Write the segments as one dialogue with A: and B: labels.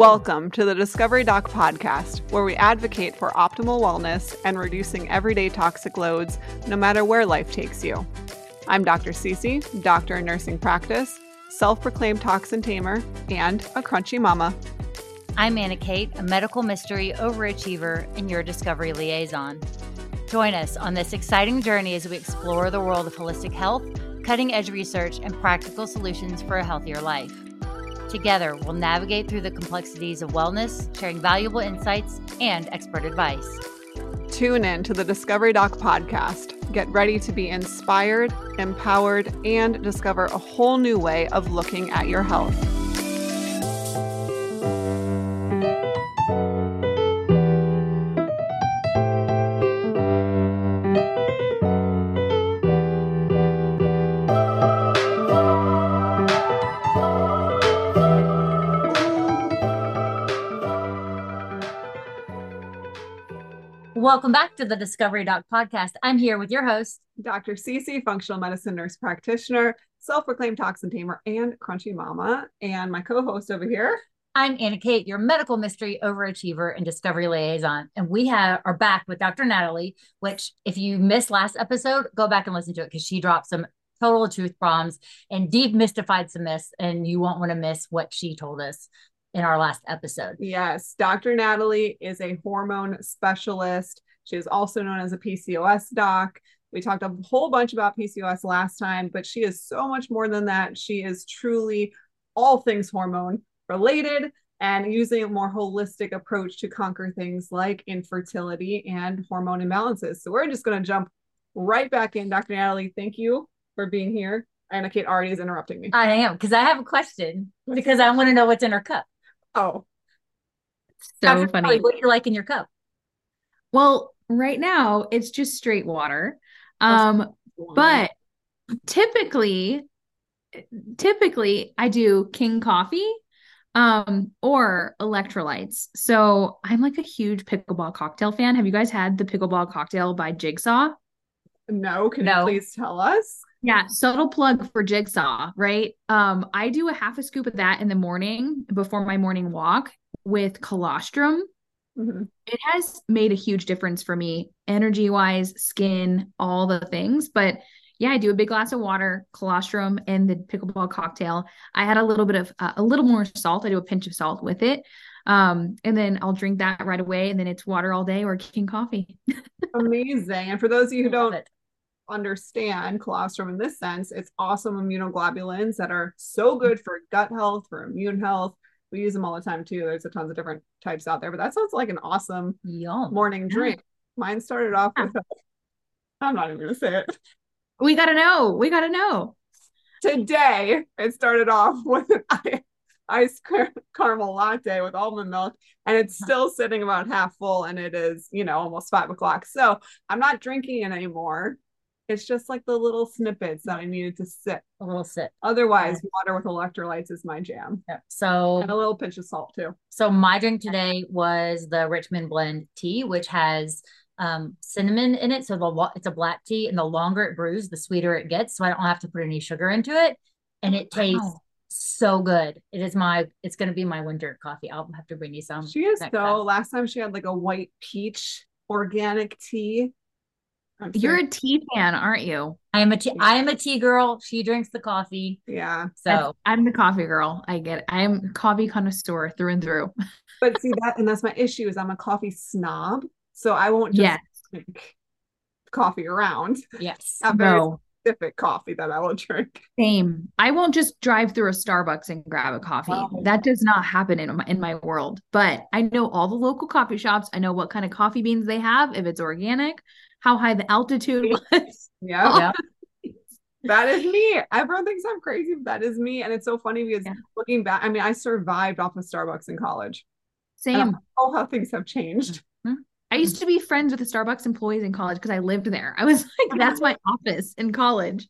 A: Welcome to the Discovery Doc podcast, where we advocate for optimal wellness and reducing everyday toxic loads no matter where life takes you. I'm Dr. Cece, doctor in nursing practice, self proclaimed toxin tamer, and a crunchy mama.
B: I'm Anna Kate, a medical mystery overachiever and your discovery liaison. Join us on this exciting journey as we explore the world of holistic health, cutting edge research, and practical solutions for a healthier life. Together, we'll navigate through the complexities of wellness, sharing valuable insights and expert advice.
A: Tune in to the Discovery Doc podcast. Get ready to be inspired, empowered, and discover a whole new way of looking at your health.
B: Welcome back to the Discovery Doc podcast. I'm here with your host,
A: Dr. Cece, functional medicine nurse practitioner, self proclaimed toxin tamer, and crunchy mama. And my co host over here.
B: I'm Anna Kate, your medical mystery overachiever and discovery liaison. And we have are back with Dr. Natalie, which if you missed last episode, go back and listen to it because she dropped some total truth bombs and demystified some myths, and you won't want to miss what she told us in our last episode.
A: Yes, Dr. Natalie is a hormone specialist. She is also known as a PCOS doc. We talked a whole bunch about PCOS last time, but she is so much more than that. She is truly all things hormone related and using a more holistic approach to conquer things like infertility and hormone imbalances. So we're just going to jump right back in. Dr. Natalie, thank you for being here. Anna Kate already is interrupting me.
B: I am because I have a question because I want to know what's in her cup.
A: Oh,
C: so funny.
B: What do you like in your cup?
C: Well, right now it's just straight water. Um, but typically, typically I do Kion coffee um or electrolytes. So I'm like a huge pickleball cocktail fan. Have you guys had the pickleball cocktail by Jigsaw?
A: no, can
B: No.
A: you please tell us?
C: Yeah, subtle plug for Jigsaw, right? Um, I do a half a scoop of that in the morning before my morning walk with colostrum.
A: Mhm.
C: it has made a huge difference for me energy wise skin all the things but yeah i do a big glass of water colostrum and the pickleball cocktail i add a little bit of uh, a little more salt i do a pinch of salt with it um and then i'll drink that right away and then it's water all day or Kion coffee
A: Amazing. And for those of you who don't. Understand colostrum in this sense, it's awesome immunoglobulins that are so good for gut health, for immune health. We use them all the time too. There's a tons of different types out there, but that sounds like an awesome
B: Yum.
A: morning drink. Mine started off with a, I'm not even gonna say it.
C: we gotta know we gotta know
A: Today it started off with an i- ice car- caramel latte with almond milk, and it's still sitting about half full, and it is, you know, almost five o'clock. So I'm not drinking it anymore. It's just like the little snippets that I needed to sit.
B: A little sip.
A: Otherwise, water with electrolytes is my jam.
B: Yep. So
A: And a little pinch of salt too.
B: So my drink today was the Richmond Blend tea, which has um, cinnamon in it. So the lo- it's a black tea, and the longer it brews, the sweeter it gets. So I don't have to put any sugar into it, and it tastes
C: Wow.
B: so good. It is my. It's going to be my winter coffee. I'll have to bring you some.
A: She is so
B: time.
A: last time she had like a white peach organic tea. I'm
C: you're
A: serious.
C: a tea fan aren't you
B: I am a tea. I am a tea girl. She drinks the coffee.
A: yeah.
B: So
C: i'm the coffee girl i get it i'm a coffee connoisseur through and through
A: But see that and that's my issue is I'm a coffee snob. So I won't just
C: yes
A: drink coffee around.
B: yes,
A: A very
C: no
A: specific coffee that I will drink.
C: Same. I won't just drive through a Starbucks and grab a coffee.
A: Oh.
C: That does not happen in my in my world. But I know all the local coffee shops. I know what kind of coffee beans they have, if it's organic, how high the altitude was.
A: Yeah.
B: Yeah.
A: That is me. Everyone thinks I'm crazy, but that is me. And it's so funny because
C: Yeah.
A: looking back, I mean, I survived off of Starbucks in college.
C: Same.
A: Oh, how things have changed. Mm-hmm.
C: I used to be friends with the Starbucks employees in college because I lived there. I was like, that's my office in college.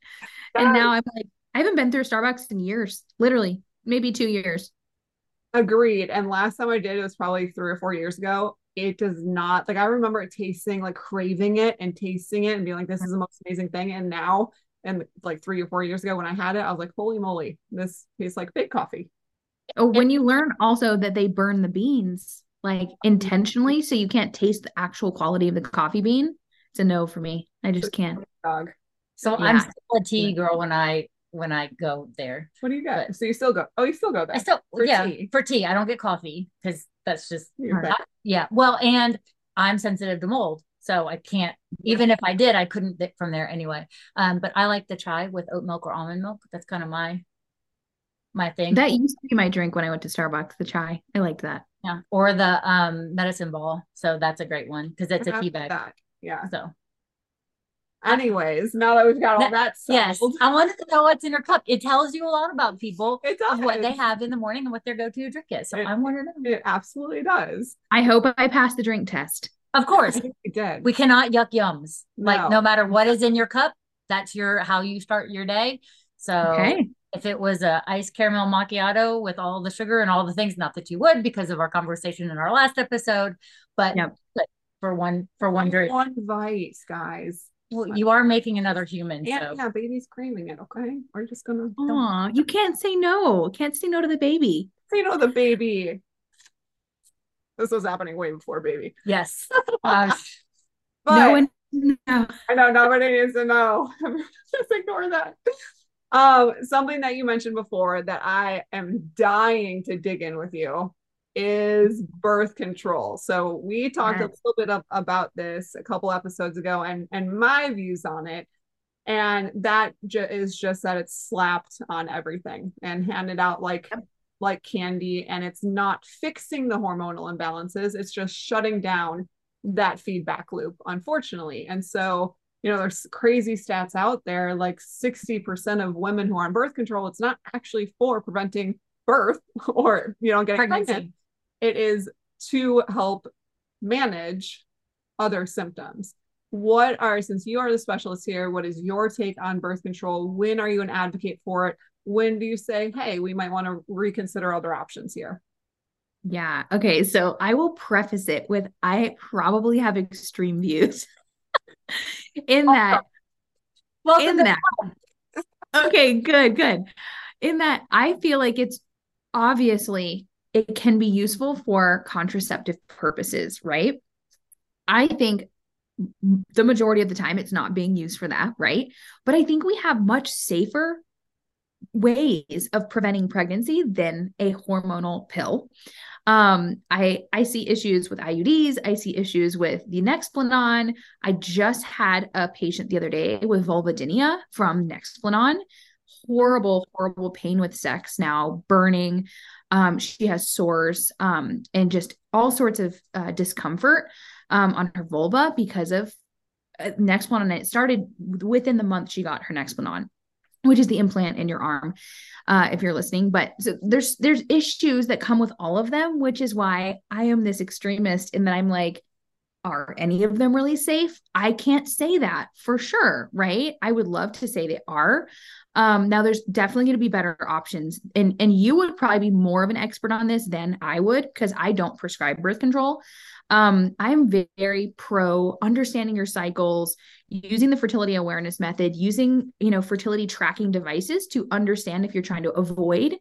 C: And now I'm like, I haven't been through Starbucks in years, literally, maybe two years.
A: Agreed. And last time I did it was probably three or four years ago. It does not like I remember it tasting like craving it and tasting it and being like, this is the most amazing thing. And now, and like three or four years ago when I had it, I was like, holy moly, this tastes like fake coffee.
C: Oh, when you learn also that they burn the beans like mm-hmm. intentionally, so you can't taste the actual quality of the coffee bean, it's a no for me. I just can't.
A: Dog.
B: So
C: Yeah.
B: I'm still a tea girl when I when I go there.
A: What do you got? So you still go? Oh, you still go there?
B: I still
A: For
B: yeah
A: tea.
B: for tea. I don't get coffee because that's just
A: You're
C: Right.
A: back.
B: yeah. Well, and I'm sensitive to mold, so I can't. Even if I did, I couldn't get from there anyway. Um, but I like the chai with oat milk or almond milk. That's kind of my my thing.
C: That used to be my drink when I went to Starbucks, the chai. I liked that.
B: yeah, or the um medicine ball. So that's a great one because it's a
A: Have
B: tea bag.
A: that. Yeah.
B: So
A: Anyways, now that we've got all
B: That-
A: that
B: yes, I wanted to know what's in your cup. It tells you a lot about people
A: it does.
B: what they have in the morning and what their go-to drink is. So
A: It-
B: I want to know.
A: It absolutely does.
C: I hope I passed the drink test.
B: Of course,
A: think we did.
B: we cannot yuck yums. Like
A: No.
B: no matter what is in your cup, that's your how you start your day. So
C: Okay.
B: if it was a iced caramel macchiato with all the sugar and all the things, not that you would because of our conversation in our last episode, but,
C: Yep.
B: but for one for one drink,
A: One vice, guys.
B: Well, you are making another human.
A: Yeah,
B: So
A: yeah, baby's craving it. Okay, we're just gonna
C: Aw, you can't say no. Can't say no to the baby.
A: you know the baby. This was happening way before baby.
B: yes, uh,
A: But
C: no one no.
A: I know nobody needs to know. Just ignore that. Um, something that you mentioned before that I am dying to dig in with you is birth control. So we talked a little bit of, about this a couple episodes ago and and my views on it. And that ju- is just that it's slapped on everything and handed out like like candy and it's not fixing the hormonal imbalances. It's just shutting down that feedback loop unfortunately. And so you know there's crazy stats out there like 60% of women who are on birth control it's not actually for preventing birth or you know getting pregnant it is to help manage other symptoms what are since you are the specialist here what is your take on birth control when are you an advocate for it when do you say hey we might want to reconsider other options here
C: Yeah. Okay. So I will preface it with I probably have extreme views in that
B: welcome
C: in that okay good good in that i feel like it's obviously it can be useful for contraceptive purposes right? I think the majority of the time it's not being used for that right? But i think we have much safer ways of preventing pregnancy than a hormonal pill. Um i i see issues with iuds i see issues with the nexplanon. I just had a patient the other day with vulvodynia from nexplanon. Horrible horrible pain with sex now burning um she has sores um and just all sorts of uh, discomfort um on her vulva because of uh, nexplanon and it started within the month she got her nexplanon which is the implant in your arm uh, if you're listening. But so there's there's issues that come with all of them which is why i am this extremist in that i'm like are any of them really safe? I can't say that for sure right? I would love to say they are. Um now there's definitely going to be better options and and you would probably be more of an expert on this than i would because i don't prescribe birth control. Um i'm very pro understanding your cycles using the fertility awareness method using you know fertility tracking devices to understand if you're trying to avoid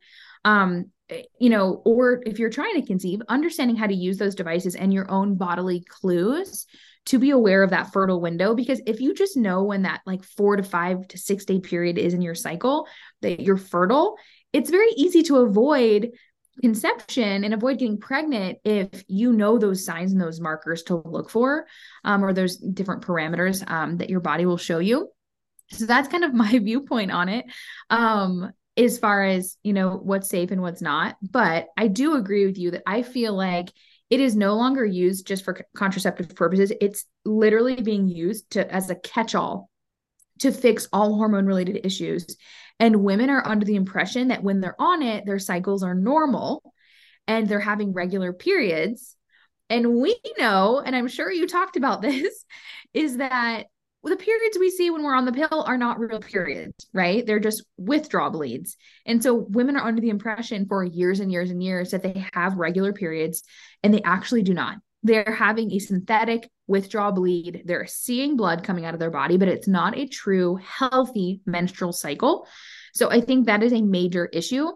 C: um you know or if you're trying to conceive understanding how to use those devices and your own bodily clues to be aware of that fertile window because if you just know when that like 4 to 5 to 6 day period is in your cycle that you're fertile it's very easy to avoid conception and avoid getting pregnant if you know those signs and those markers to look for um, or those different parameters um, that your body will show you. So that's kind of my viewpoint on it. Um, as far as you know what's safe and what's not. But i do agree with you that i feel like it is no longer used just for contraceptive purposes. It's literally being used to as a catch-all to fix all hormone related issues. And women are under the impression that when they're on it their cycles are normal and they're having regular periods. And we know and i'm sure you talked about this is that the periods we see when we're on the pill are not real periods, right? They're just withdrawal bleeds. And so women are under the impression for years and years and years that they have regular periods, and they actually do not. They're having a synthetic withdrawal bleed. They're seeing blood coming out of their body, but it's not a true healthy menstrual cycle. So I think that is a major issue.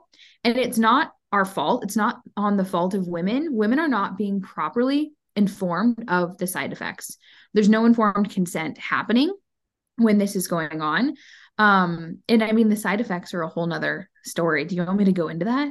C: And it's not our fault. It's not on the fault of women. Women are not being properly informed of the side effects. There's no informed consent happening when this is going on. Um, and I mean, the side effects are a whole nother story. Do you want me to go into that?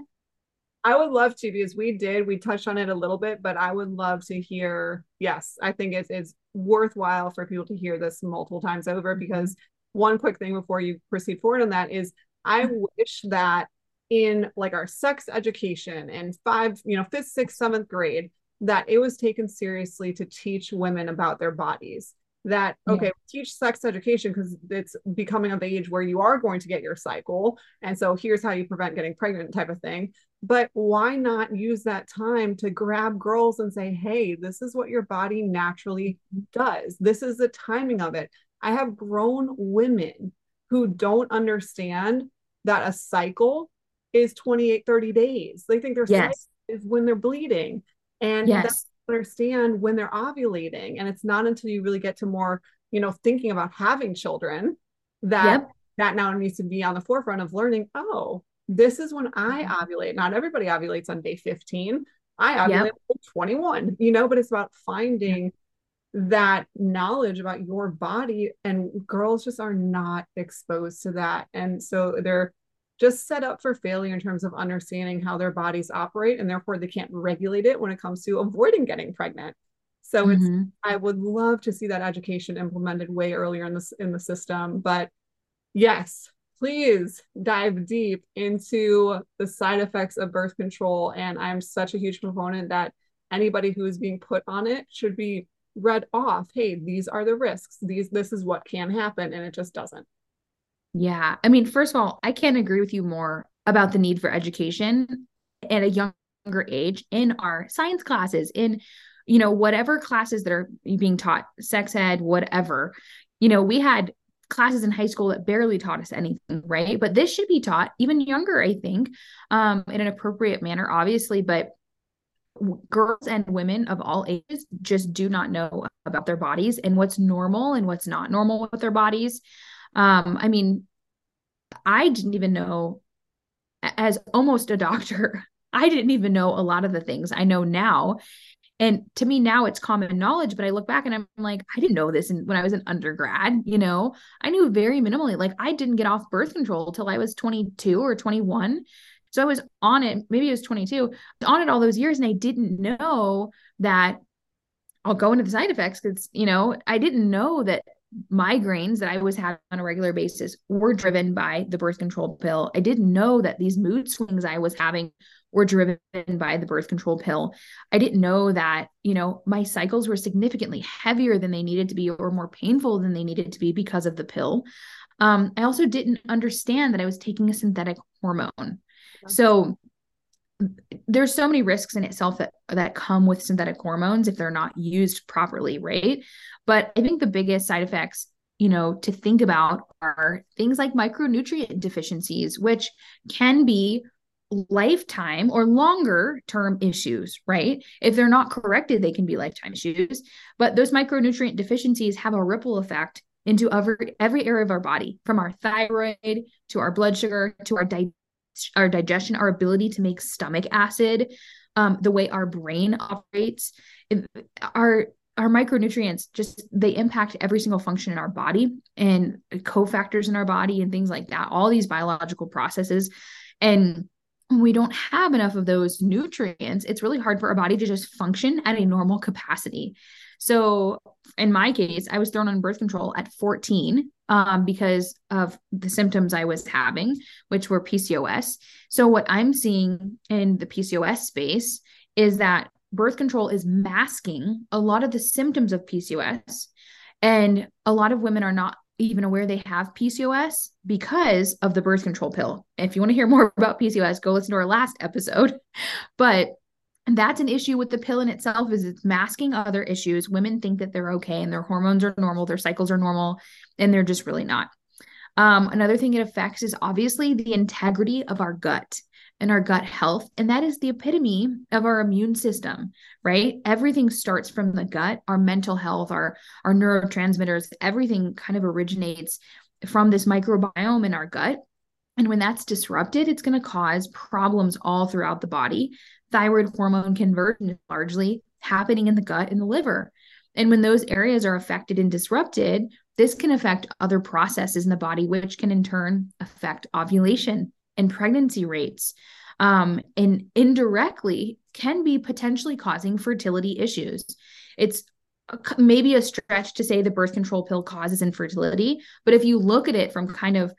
A: I would love to because we did, we touched on it a little bit, but I would love to hear. Yes, I think it's, it's worthwhile for people to hear this multiple times over because one quick thing before you proceed forward on that is I wish that in like our sex education in five, you know, fifth, sixth, seventh grade, that it was taken seriously to teach women about their bodies. That okay yeah. teach sex education because it's becoming of age where you are going to get your cycle. And so here's how you prevent getting pregnant type of thing. But why not use that time to grab girls and say hey this is what your body naturally does. This is the timing of it. I have grown women who don't understand that a cycle is 28 30 days. They think their yes. cycle is when they're bleeding and yes. understand when they're ovulating and it's not until you really get to more you know thinking about having children that yep. that now needs to be on the forefront of learning oh this is when i mm-hmm. ovulate not everybody ovulates on day 15 i ovulate yep. 21 you know but it's about finding yep. that knowledge about your body and girls just are not exposed to that and so they're just set up for failure in terms of understanding how their bodies operate and therefore they can't regulate it when it comes to avoiding getting pregnant. So mm-hmm. it's i would love to see that education implemented way earlier in this in the system but yes please dive deep into the side effects of birth control and i'm such a huge proponent that anybody who is being put on it should be read off hey these are the risks. These this is what can happen and it just doesn't
C: yeah. I mean, first of all, I can't agree with you more about the need for education at a younger age in our science classes, in, you know, whatever classes that are being taught, sex ed, whatever. You know, we had classes in high school that barely taught us anything, right? But this should be taught even younger, I think, um, in an appropriate manner, obviously. But girls and women of all ages just do not know about their bodies and what's normal and what's not normal with their bodies. Um, I mean, I didn't even know, as almost a doctor, I didn't even know a lot of the things I know now. And to me now it's common knowledge, but I look back and I'm like, I didn't know this when I was an undergrad, you know, I knew very minimally. Like I didn't get off birth control till I was 22 or 21. So I was on it, maybe it was 22, on it all those years. And I didn't know that I'll go into the side effects because, you know, I didn't know that migraines that I was having on a regular basis were driven by the birth control pill. I didn't know that these mood swings I was having were driven by the birth control pill. I didn't know that, you know, my cycles were significantly heavier than they needed to be or more painful than they needed to be because of the pill. Um, I also didn't understand that I was taking a synthetic hormone. So there's so many risks in itself that that come with synthetic hormones if they're not used properly, right? But I think the biggest side effects, you know, to think about are things like micronutrient deficiencies, which can be lifetime or longer term issues, right? If they're not corrected, they can be lifetime issues. But those micronutrient deficiencies have a ripple effect into every every area of our body, from our thyroid to our blood sugar to our di- our digestion, our ability to make stomach acid, um, the way our brain operates, our our micronutrients just they impact every single function in our body and cofactors in our body and things like that all these biological processes. And we don't have enough of those nutrients it's really hard for our body to just function at a normal capacity so in my case i was thrown on birth control at 14 um, because of the symptoms I was having, which were PCOS. So, what I'm seeing in the PCOS space is that birth control is masking a lot of the symptoms of PCOS. And a lot of women are not even aware they have PCOS because of the birth control pill. If you want to hear more about PCOS, go listen to our last episode. But that's an issue with the pill in itself is it's masking other issues. Women think that they're okay and their hormones are normal, their cycles are normal, and they're just really not. Um, another thing it affects is obviously the integrity of our gut and our gut health. And that is the epitome of our immune system, right? Everything starts from the gut, our mental health, our, our neurotransmitters, everything kind of originates from this microbiome in our gut. And when that's disrupted, it's going to cause problems all throughout the body. Thyroid hormone conversion is largely happening in the gut and the liver. And when those areas are affected and disrupted, this can affect other processes in the body, which can in turn affect ovulation and pregnancy rates. Um, and indirectly can be potentially causing fertility issues. It's maybe a stretch to say the birth control pill causes infertility, but if you look at it from kind of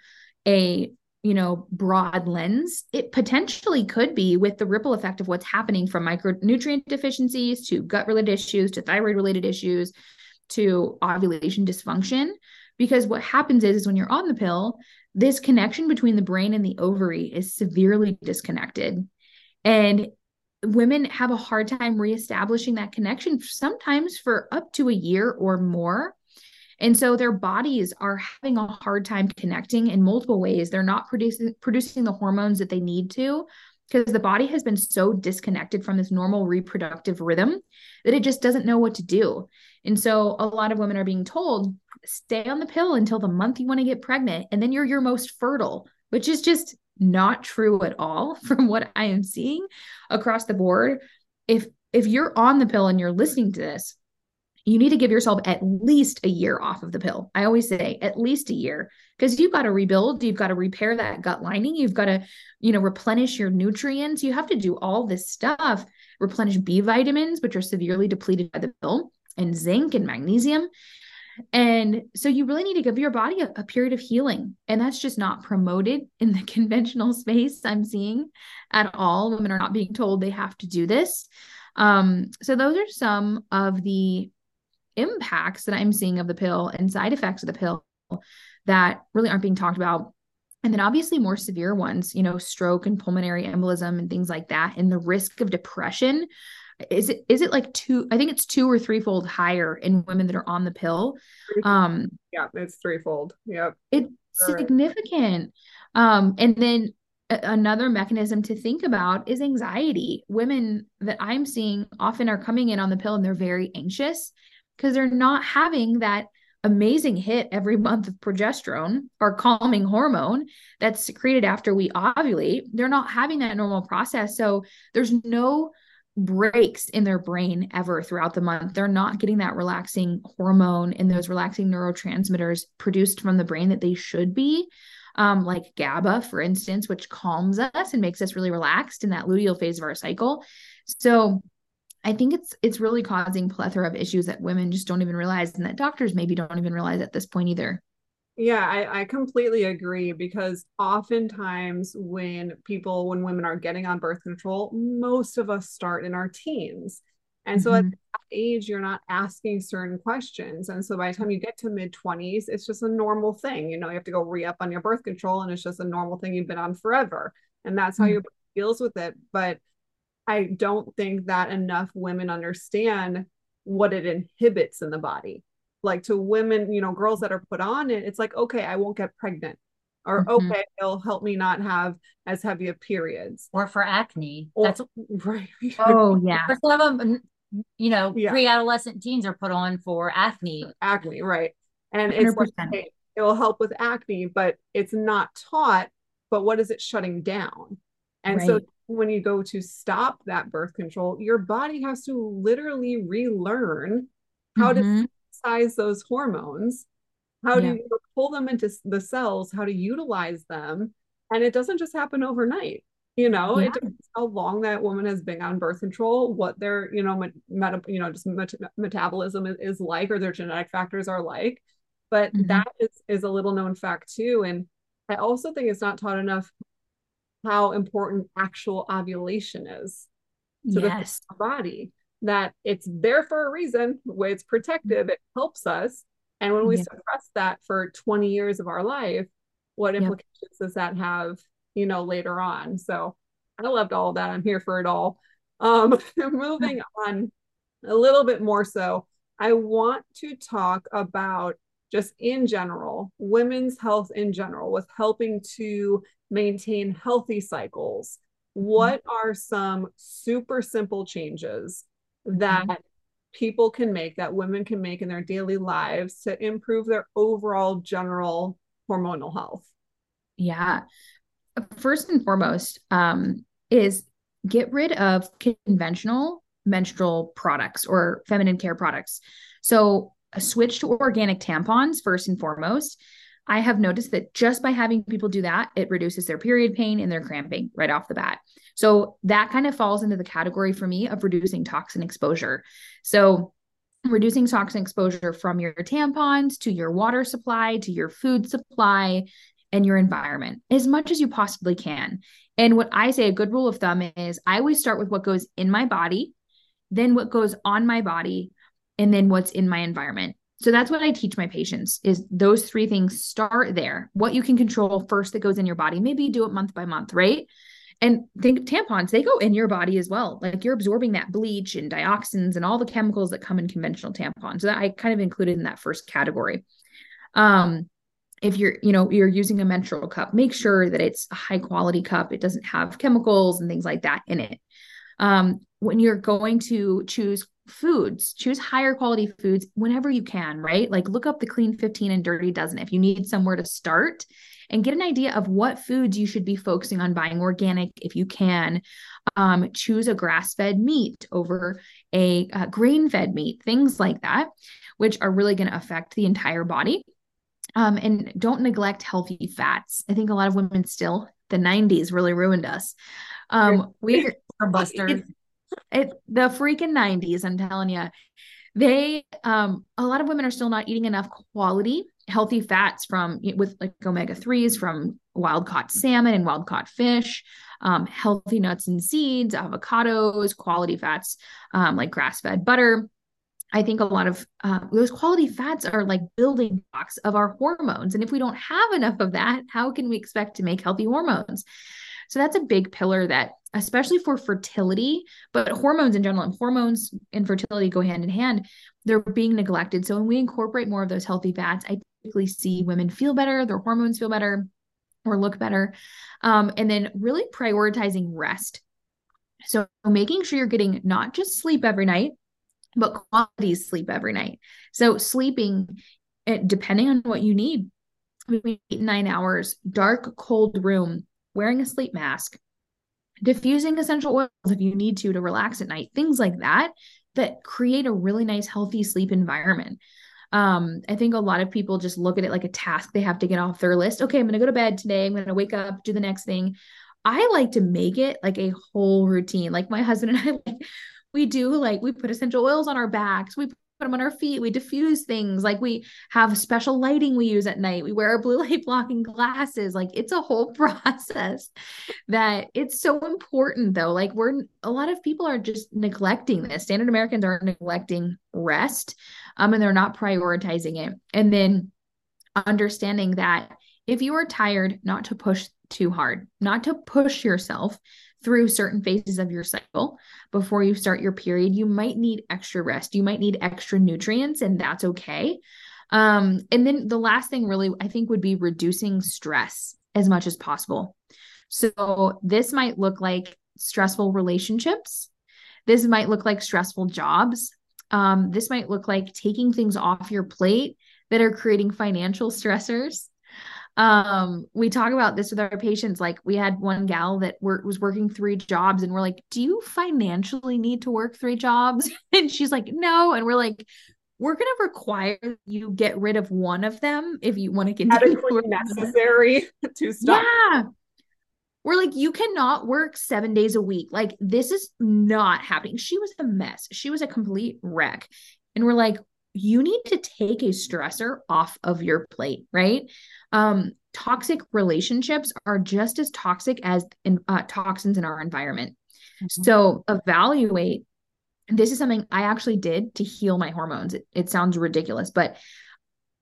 C: a you know broad lens it potentially could be with the ripple effect of what's happening from micronutrient deficiencies to gut related issues to thyroid related issues to ovulation dysfunction. Because what happens is, is when you're on the pill this connection between the brain and the ovary is severely disconnected. And women have a hard time reestablishing that connection sometimes for up to a year or more and so their bodies are having a hard time connecting in multiple ways they're not producing producing the hormones that they need to because the body has been so disconnected from this normal reproductive rhythm that it just doesn't know what to do and so a lot of women are being told stay on the pill until the month you want to get pregnant and then you're your most fertile which is just not true at all from what I am seeing across the board. If if you're on the pill and you're listening to this, you need to give yourself at least a year off of the pill. I always say at least a year because you've got to rebuild, you've got to repair that gut lining, you've got to, you know, replenish your nutrients. You have to do all this stuff, replenish B vitamins, which are severely depleted by the pill, and zinc and magnesium. And so you really need to give your body a, a, period of healing. And that's just not promoted in the conventional space I'm seeing at all. Women are not being told they have to do this. Um, so those are some of the impacts that I'm seeing of the pill and side effects of the pill that really aren't being talked about. And then obviously more severe ones, you know, stroke and pulmonary embolism and things like that, and the risk of depression is it is it like two i think it's two or threefold higher in women that are on the pill. Um
A: yeah it's threefold. Yep.
C: It's All significant. Right. um and then another mechanism to think about is anxiety. Women that i'm seeing often are coming in on the pill and they're very anxious because they're not having that amazing hit every month of progesterone or calming hormone that's secreted after we ovulate they're not having that normal process so there's no breaks in their brain ever throughout the month. They're not getting that relaxing hormone and those relaxing neurotransmitters produced from the brain that they should be. Um, like GABA, for instance, which calms us and makes us really relaxed in that luteal phase of our cycle. So I think it's it's really causing plethora of issues that women just don't even realize and that doctors maybe don't even realize at this point either.
A: Yeah, I, I completely agree because oftentimes when people, when women are getting on birth control, most of us start in our teens. And mm-hmm. so at mm-hmm. that age, you're not asking certain questions. And so by the time you get to mid 20s, it's just a normal thing. You know, you have to go re up on your birth control, and it's just a normal thing you've been on forever. And that's how mm-hmm. your body deals with it. But I don't think that enough women understand what it inhibits in the body like to women, you know, girls that are put on it, it's like, okay, I won't get pregnant. Or mm-hmm. okay, it'll help me not have as heavy of periods.
B: Or for acne.
A: Or, That's right.
C: Oh yeah.
B: For some of them, you know, yeah. pre-adolescent teens are put on for acne.
A: Acne, right. And 100%. it's like, hey, it will help with acne, but it's not taught. But what is it shutting down? And right. so when you go to stop that birth control, your body has to literally relearn how mm-hmm. to size those hormones how yeah. you pull them into the cells how to utilize them and it doesn't just happen overnight you know yeah. it depends how long that woman has been on birth control what their you know meta, you know just met- metabolism is, is, like or their genetic factors are like but mm-hmm. that is is a little known fact too and i also think it's not taught enough how important actual ovulation is to yes. the body that it's there for a reason, it's protective, it helps us. And when we yeah. suppress that for 20 years of our life, what implications yep. does that have, you know, later on? So I loved all that. I'm here for it all. Um, moving on a little bit more so, I want to talk about just in general, women's health in general, with helping to maintain healthy cycles. What mm-hmm. are some super simple changes that mm-hmm. people can make, that women can make in their daily lives to improve their overall general hormonal health?
C: Yeah. first and foremost um, is get rid of conventional menstrual products or feminine care products. So, a switch to organic tampons, first and foremost. I have noticed that just by having people do that, it reduces their period pain and their cramping right off the bat. So, that kind of falls into the category for me of reducing toxin exposure. So, reducing toxin exposure from your tampons to your water supply to your food supply and your environment as much as you possibly can. And what I say a good rule of thumb is I always start with what goes in my body, then what goes on my body, and then what's in my environment. So that's what I teach my patients is those three things start there. What you can control first that goes in your body. Maybe do it month by month, right? And think tampons, they go in your body as well. Like you're absorbing that bleach and dioxins and all the chemicals that come in conventional tampons. So that I kind of included in that first category. Um, if you're you know you're using a menstrual cup make sure that it's a high quality cup it doesn't have chemicals and things like that in it um, when you're going to choose foods choose higher quality foods whenever you can right like look up the clean 15 and dirty dozen if you need somewhere to start and get an idea of what foods you should be focusing on buying organic if you can um, choose a grass-fed meat over a, a grain-fed meat things like that which are really going to affect the entire body um, and don't neglect healthy fats. I think a lot of women still, the 90s really ruined us. Um, we're busters. It, the freaking 90s, I'm telling you. They um a lot of women are still not eating enough quality healthy fats from with like omega 3s from wild caught salmon and wild caught fish um, healthy nuts and seeds avocados quality fats um, like grass fed butter I think a lot of uh, those quality fats are like building blocks of our hormones. And if we don't have enough of that, how can we expect to make healthy hormones? So that's a big pillar that, especially for fertility, but hormones in general, and hormones and fertility go hand in hand, they're being neglected. So when we incorporate more of those healthy fats, I typically see women feel better, their hormones feel better, or look better. Um, and then really prioritizing rest. So making sure you're getting not just sleep every night, but quality sleep every night. So sleeping, eh, depending on what you need, between eight and nine hours, dark, cold room, wearing a sleep mask, diffusing essential oils if you need to to relax at night, things like that, that create a really nice, healthy sleep environment. Um, I think a lot of people just look at it like a task they have to get off their list. Okay, I'm going to go to bed today. I'm going to wake up, do the next thing. I like to make it like a whole routine. Like my husband and I like we do like we put essential oils on our backs we put them on our feet. We diffuse things. Like we have special lighting we use at night. We wear our blue light blocking glasses. Like it's a whole process that it's so important though. Like we're a lot of people are just neglecting this. Standard americans are neglecting rest um and they're not prioritizing it. And then understanding that if you are tired not to push too hard not to push yourself through certain phases of your cycle before you start your period, you might need extra rest. You might need extra nutrients, and that's okay. Um, and then the last thing, really, I think, would be reducing stress as much as possible. So, this might look like stressful relationships. This might look like stressful jobs. Um, this might look like taking things off your plate that are creating financial stressors um we talk about this with our patients like we had one gal that were, was working three jobs and we're like do you financially need to work three jobs? And she's like no. And we're like we're going to require you get rid of one of them if you want to continue
A: necessary to stop.
C: Yeah. We're like you cannot work seven days a week. Like this is not happening. She was a mess. She was a complete wreck. And we're like you need to take a stressor off of your plate right um, toxic relationships are just as toxic as in, uh, toxins in our environment. Mm-hmm. So evaluate. This is something I actually did to heal my hormones. It, it sounds ridiculous, but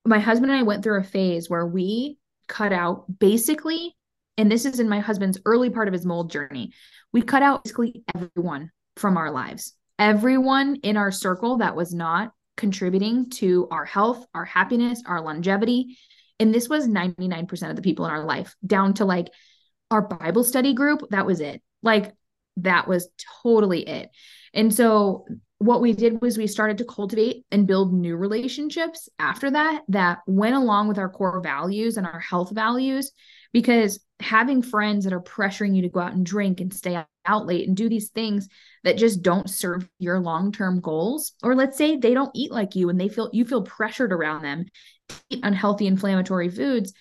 C: my husband and I went through a phase where we cut out basically, and this is in my husband's early part of his mold journey. We cut out basically everyone from our lives, everyone in our circle that was not contributing to our health, our happiness, our longevity. And this was 99% of the people in our life, down to like our Bible study group. That was it. Like, that was totally it. And so what we did was we started to cultivate and build new relationships after that that went along with our core values and our health values because having friends that are pressuring you to go out and drink and stay out late and do these things that just don't serve your long-term goals or let's say they don't eat like you and they feel you feel pressured around them to eat unhealthy inflammatory foods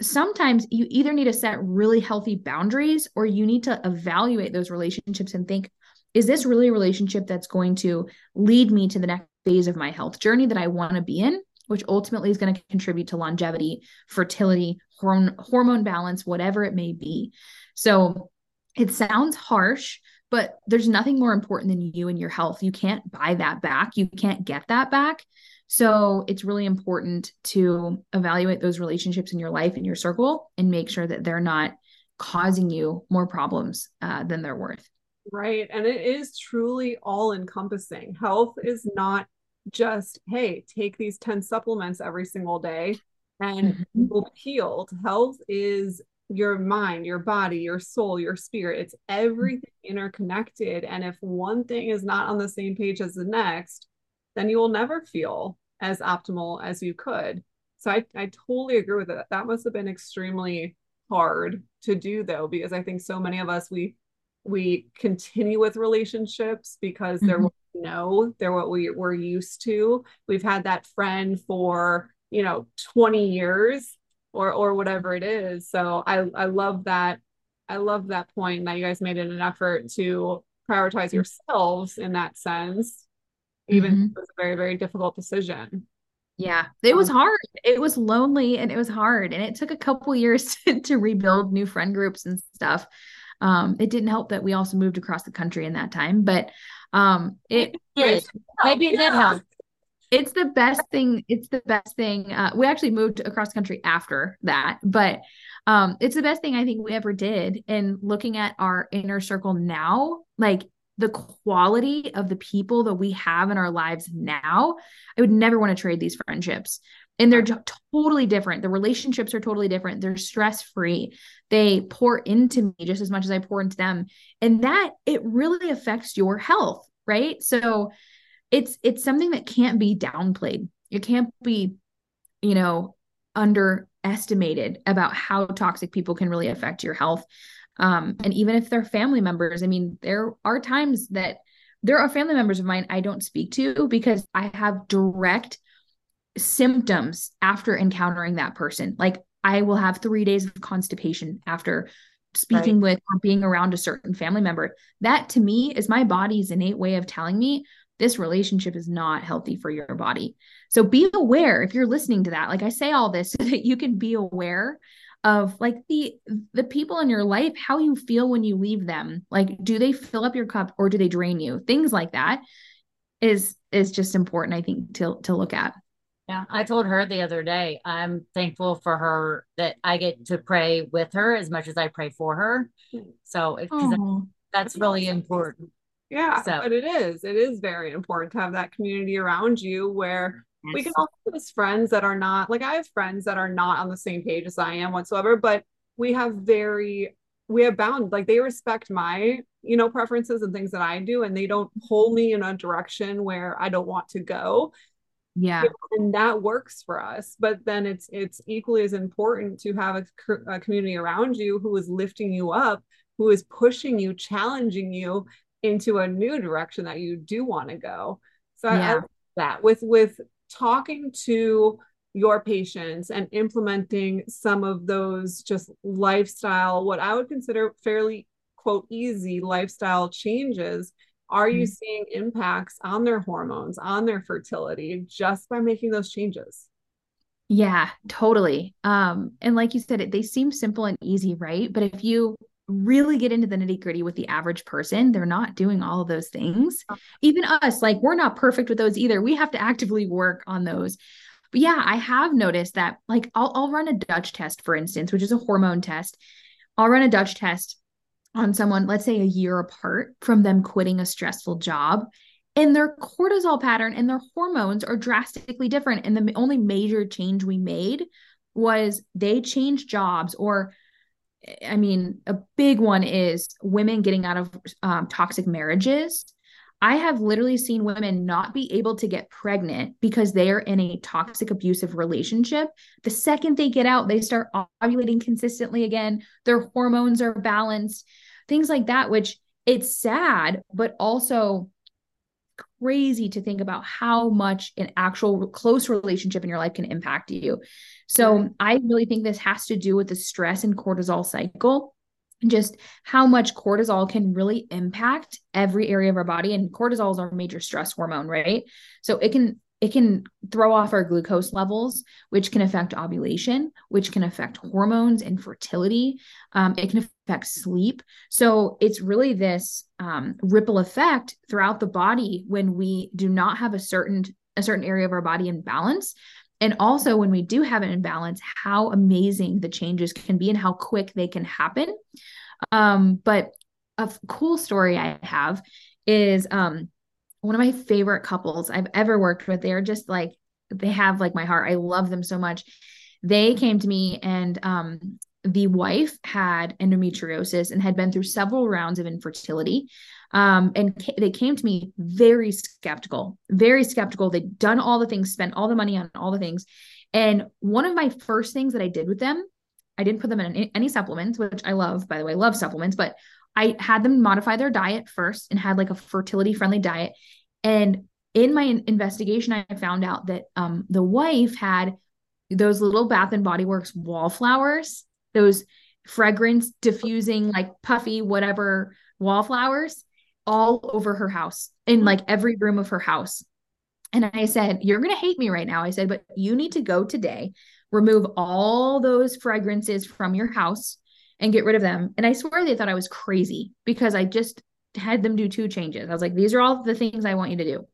C: sometimes you either need to set really healthy boundaries or you need to evaluate those relationships and think is this really a relationship that's going to lead me to the next phase of my health journey that I want to be in, which ultimately is going to contribute to longevity, fertility, hormone, hormone balance, whatever it may be. So it sounds harsh, but there's nothing more important than you and your health. You can't buy that back, you can't get that back. So it's really important to evaluate those relationships in your life and your circle and make sure that they're not causing you more problems uh, than they're worth.
A: Right. And it is truly all encompassing. Health is not just, hey, take these 10 supplements every single day and mm-hmm. you'll be healed. Health is your mind, your body, your soul, your spirit. It's everything interconnected. And if one thing is not on the same page as the next, then you will never feel as optimal as you could. So I, I totally agree with it. That must have been extremely hard to do though, because I think so many of us we we continue with relationships because they're mm-hmm. what we know, they're what we, we're used to. We've had that friend for, you know, 20 years or or whatever it is. So I I love that. I love that point that you guys made it an effort to prioritize yourselves in that sense, even mm-hmm. if it was a very, very difficult decision.
C: Yeah, it was um, hard. It was lonely and it was hard. And it took a couple years to, to rebuild new friend groups and stuff. Um, it didn't help that we also moved across the country in that time, but um, it,
B: it maybe it did help.
C: It's the best thing. It's the best thing. Uh, we actually moved across country after that, but um, it's the best thing I think we ever did. And looking at our inner circle now, like the quality of the people that we have in our lives now, I would never want to trade these friendships and they're totally different the relationships are totally different they're stress free they pour into me just as much as i pour into them and that it really affects your health right so it's it's something that can't be downplayed it can't be you know underestimated about how toxic people can really affect your health um, and even if they're family members i mean there are times that there are family members of mine i don't speak to because i have direct symptoms after encountering that person. Like I will have three days of constipation after speaking right. with or being around a certain family member. That to me is my body's innate way of telling me this relationship is not healthy for your body. So be aware if you're listening to that. Like I say all this so that you can be aware of like the the people in your life how you feel when you leave them like do they fill up your cup or do they drain you things like that is is just important i think to to look at
B: yeah, I told her the other day, I'm thankful for her that I get to pray with her as much as I pray for her. Mm. So that's really important.
A: Yeah, so. but it is. It is very important to have that community around you where yes. we can also have friends that are not like I have friends that are not on the same page as I am whatsoever, but we have very we have bound like they respect my you know preferences and things that I do and they don't pull me in a direction where I don't want to go
C: yeah
A: and that works for us but then it's it's equally as important to have a, a community around you who is lifting you up who is pushing you challenging you into a new direction that you do want to go so yeah. I, I that with with talking to your patients and implementing some of those just lifestyle what i would consider fairly quote easy lifestyle changes are you mm-hmm. seeing impacts on their hormones, on their fertility just by making those changes?
C: Yeah, totally. Um, and like you said, it, they seem simple and easy, right? But if you really get into the nitty gritty with the average person, they're not doing all of those things. Oh. Even us, like we're not perfect with those either. We have to actively work on those. But yeah, I have noticed that like I'll, I'll run a Dutch test, for instance, which is a hormone test. I'll run a Dutch test on someone, let's say a year apart from them quitting a stressful job, and their cortisol pattern and their hormones are drastically different. And the only major change we made was they changed jobs, or I mean, a big one is women getting out of um, toxic marriages. I have literally seen women not be able to get pregnant because they are in a toxic, abusive relationship. The second they get out, they start ovulating consistently again. Their hormones are balanced, things like that, which it's sad, but also crazy to think about how much an actual close relationship in your life can impact you. So I really think this has to do with the stress and cortisol cycle and just how much cortisol can really impact every area of our body and cortisol is our major stress hormone right so it can it can throw off our glucose levels which can affect ovulation which can affect hormones and fertility. Um, it can affect sleep. So it's really this um, ripple effect throughout the body when we do not have a certain a certain area of our body in balance. And also when we do have an imbalance how amazing the changes can be and how quick they can happen. Um but a cool story i have is um one of my favorite couples i've ever worked with they're just like they have like my heart i love them so much they came to me and um the wife had endometriosis and had been through several rounds of infertility um, and ca- they came to me very skeptical, very skeptical. They'd done all the things, spent all the money on all the things. And one of my first things that I did with them, I didn't put them in any, any supplements, which I love, by the way, love supplements, but I had them modify their diet first and had like a fertility friendly diet. And in my investigation, I found out that um, the wife had those little Bath and Body Works wallflowers, those fragrance diffusing, like puffy, whatever wallflowers all over her house in like every room of her house. And I said, You're going to hate me right now. I said, But you need to go today, remove all those fragrances from your house and get rid of them. And I swear they thought I was crazy because I just had them do two changes. I was like, These are all the things I want you to do.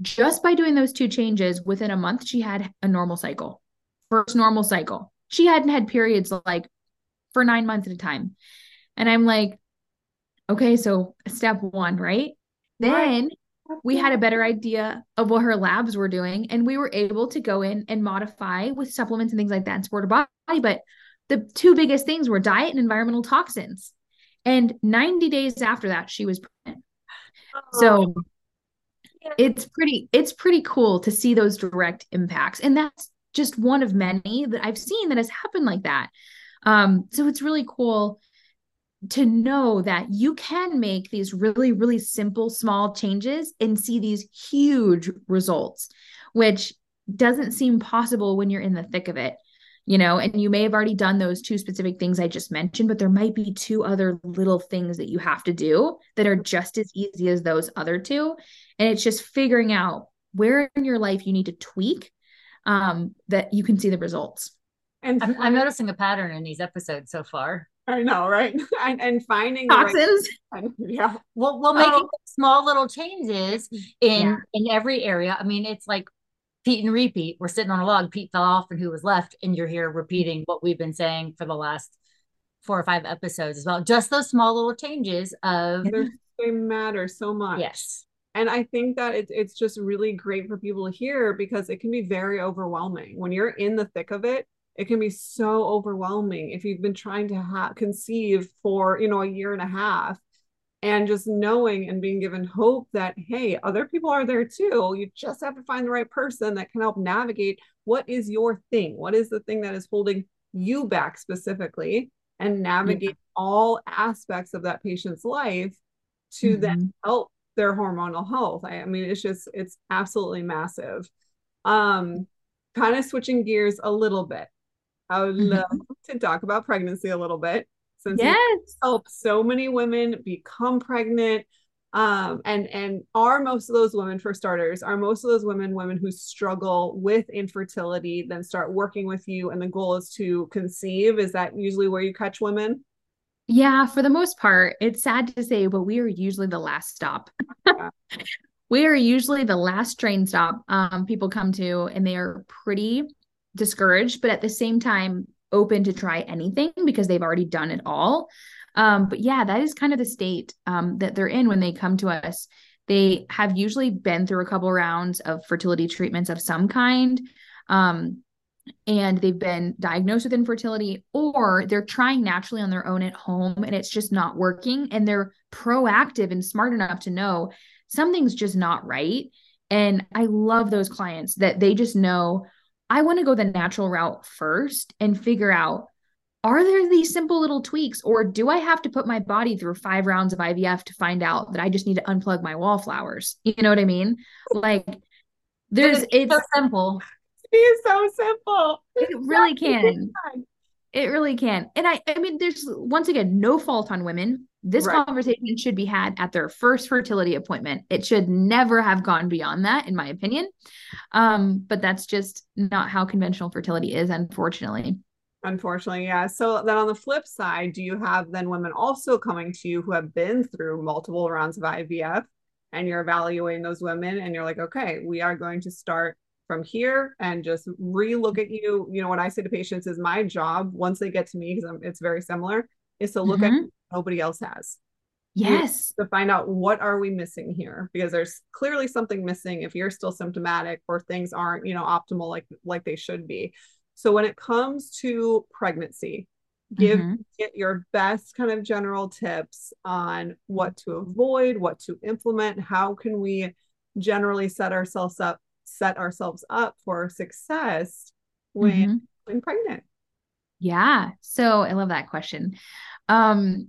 C: Just by doing those two changes, within a month, she had a normal cycle, first normal cycle. She hadn't had periods like for nine months at a time. And I'm like, Okay, so step one, right? Then we had a better idea of what her labs were doing, and we were able to go in and modify with supplements and things like that and support her body. But the two biggest things were diet and environmental toxins. And 90 days after that, she was pregnant. So it's pretty, it's pretty cool to see those direct impacts. And that's just one of many that I've seen that has happened like that. Um, so it's really cool to know that you can make these really, really simple, small changes and see these huge results, which doesn't seem possible when you're in the thick of it. You know, and you may have already done those two specific things I just mentioned, but there might be two other little things that you have to do that are just as easy as those other two. And it's just figuring out where in your life you need to tweak um, that you can see the results.
B: And I'm, I'm noticing a pattern in these episodes so far.
A: I know, right? and, and finding
C: toxins.
A: Right, yeah.
B: Well, well, making oh. small little changes in yeah. in every area. I mean, it's like Pete and repeat. We're sitting on a log. Pete fell off, and who was left? And you're here repeating what we've been saying for the last four or five episodes as well. Just those small little changes of
A: they matter so much.
B: Yes.
A: And I think that it's it's just really great for people to hear because it can be very overwhelming when you're in the thick of it it can be so overwhelming if you've been trying to ha- conceive for you know a year and a half and just knowing and being given hope that hey other people are there too you just have to find the right person that can help navigate what is your thing what is the thing that is holding you back specifically and navigate yeah. all aspects of that patient's life to mm-hmm. then help their hormonal health I, I mean it's just it's absolutely massive um kind of switching gears a little bit I would mm-hmm. love to talk about pregnancy a little bit since
C: yes.
A: help so many women become pregnant. Um, and and are most of those women, for starters, are most of those women women who struggle with infertility, then start working with you, and the goal is to conceive. Is that usually where you catch women?
C: Yeah, for the most part. It's sad to say, but we are usually the last stop. we are usually the last train stop um, people come to, and they are pretty discouraged, but at the same time, open to try anything because they've already done it all. Um, but yeah, that is kind of the state um, that they're in when they come to us. They have usually been through a couple rounds of fertility treatments of some kind. Um, and they've been diagnosed with infertility, or they're trying naturally on their own at home and it's just not working. And they're proactive and smart enough to know something's just not right. And I love those clients that they just know I want to go the natural route first and figure out are there these simple little tweaks or do I have to put my body through five rounds of IVF to find out that I just need to unplug my wallflowers? You know what I mean? Like there's it's,
B: it's so simple.
A: It is so simple.
C: It really can. It really can. And I I mean there's once again no fault on women. This right. conversation should be had at their first fertility appointment. It should never have gone beyond that in my opinion. Um but that's just not how conventional fertility is unfortunately.
A: Unfortunately, yeah. So then on the flip side, do you have then women also coming to you who have been through multiple rounds of IVF and you're evaluating those women and you're like, okay, we are going to start from here and just re-look at you. You know, what I say to patients is my job once they get to me, because it's very similar, is to look mm-hmm. at nobody else has.
C: Yes.
A: To find out what are we missing here because there's clearly something missing if you're still symptomatic or things aren't, you know, optimal like like they should be. So when it comes to pregnancy, give mm-hmm. get your best kind of general tips on what to avoid, what to implement, how can we generally set ourselves up set ourselves up for success when mm-hmm. when pregnant.
C: Yeah. So I love that question. Um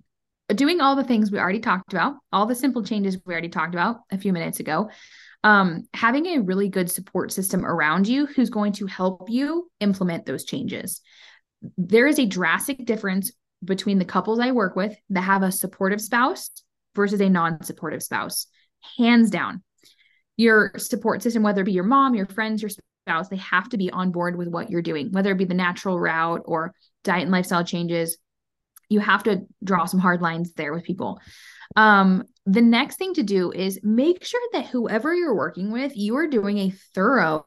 C: doing all the things we already talked about, all the simple changes we already talked about a few minutes ago um, having a really good support system around you who's going to help you implement those changes. There is a drastic difference between the couples I work with that have a supportive spouse versus a non supportive spouse. Hands down. Your support system, whether it be your mom, your friends, your spouse, they have to be on board with what you're doing, whether it be the natural route or diet and lifestyle changes. You have to draw some hard lines there with people. Um, the next thing to do is make sure that whoever you're working with, you are doing a thorough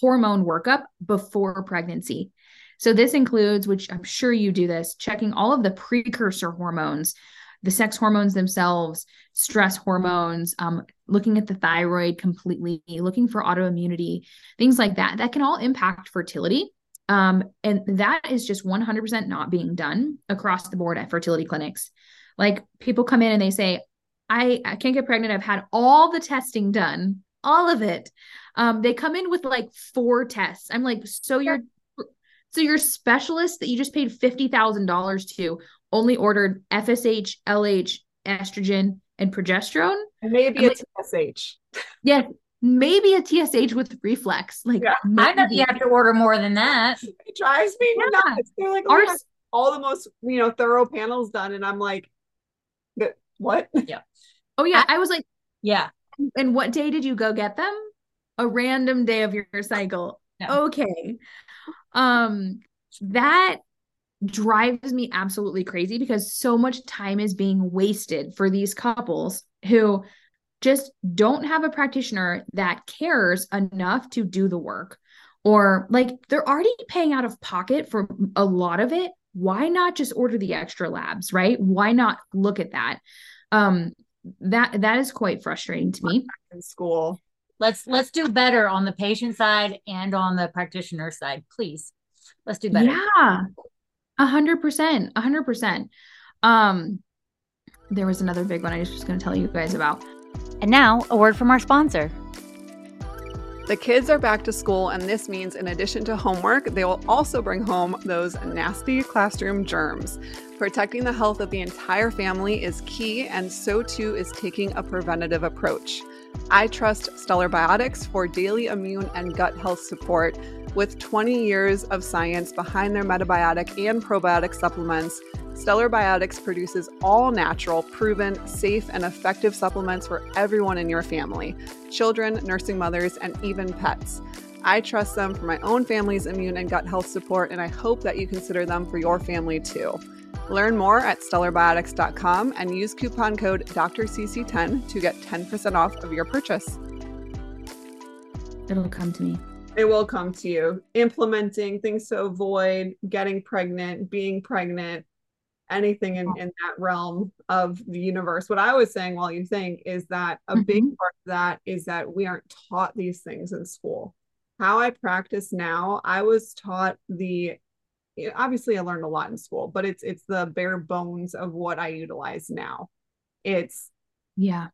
C: hormone workup before pregnancy. So, this includes, which I'm sure you do this, checking all of the precursor hormones, the sex hormones themselves, stress hormones, um, looking at the thyroid completely, looking for autoimmunity, things like that. That can all impact fertility. Um, and that is just 100% not being done across the board at fertility clinics. Like people come in and they say, I, I can't get pregnant. I've had all the testing done, all of it. Um, they come in with like four tests. I'm like, so you're so your specialist that you just paid fifty thousand dollars to only ordered FSH, LH, estrogen, and progesterone.
A: And maybe a TSH.
C: Yeah, maybe a TSH with reflex. Like yeah.
B: I know you have to order more than that.
A: It drives me yeah. nuts. They're like, oh, Our, all the most you know thorough panels done, and I'm like, what?
B: Yeah.
C: Oh yeah, I was like,
B: yeah.
C: And what day did you go get them? A random day of your cycle. Okay. Um that drives me absolutely crazy because so much time is being wasted for these couples who just don't have a practitioner that cares enough to do the work. Or like they're already paying out of pocket for a lot of it. Why not just order the extra labs right? Why not look at that? Um that that is quite frustrating to me.
A: In school.
B: Let's let's do better on the patient side and on the practitioner side please. Let's do better.
C: Yeah. A hundred percent a hundred percent. Um there was another big one i was just going to tell you guys about
B: and now a word from our sponsor
A: the kids are back to school, and this means in addition to homework, they will also bring home those nasty classroom germs. Protecting the health of the entire family is key, and so too is taking a preventative approach. I trust Stellar Biotics for daily immune and gut health support. With 20 years of science behind their metabiotic and probiotic supplements, Stellar Biotics produces all natural, proven, safe, and effective supplements for everyone in your family children, nursing mothers, and even pets. I trust them for my own family's immune and gut health support, and I hope that you consider them for your family too. Learn more at stellarbiotics.com and use coupon code DrCeCe10 to get 10% off of your purchase.
C: It'll come to me.
A: It will come to you. Implementing things to avoid getting pregnant, being pregnant, anything in, in that realm of the universe. What I was saying while you think is that a mm-hmm. big part of that is that we aren't taught these things in school. How I practice now, I was taught the obviously I learned a lot in school, but it's it's the bare bones of what I utilize now. It's
C: yeah,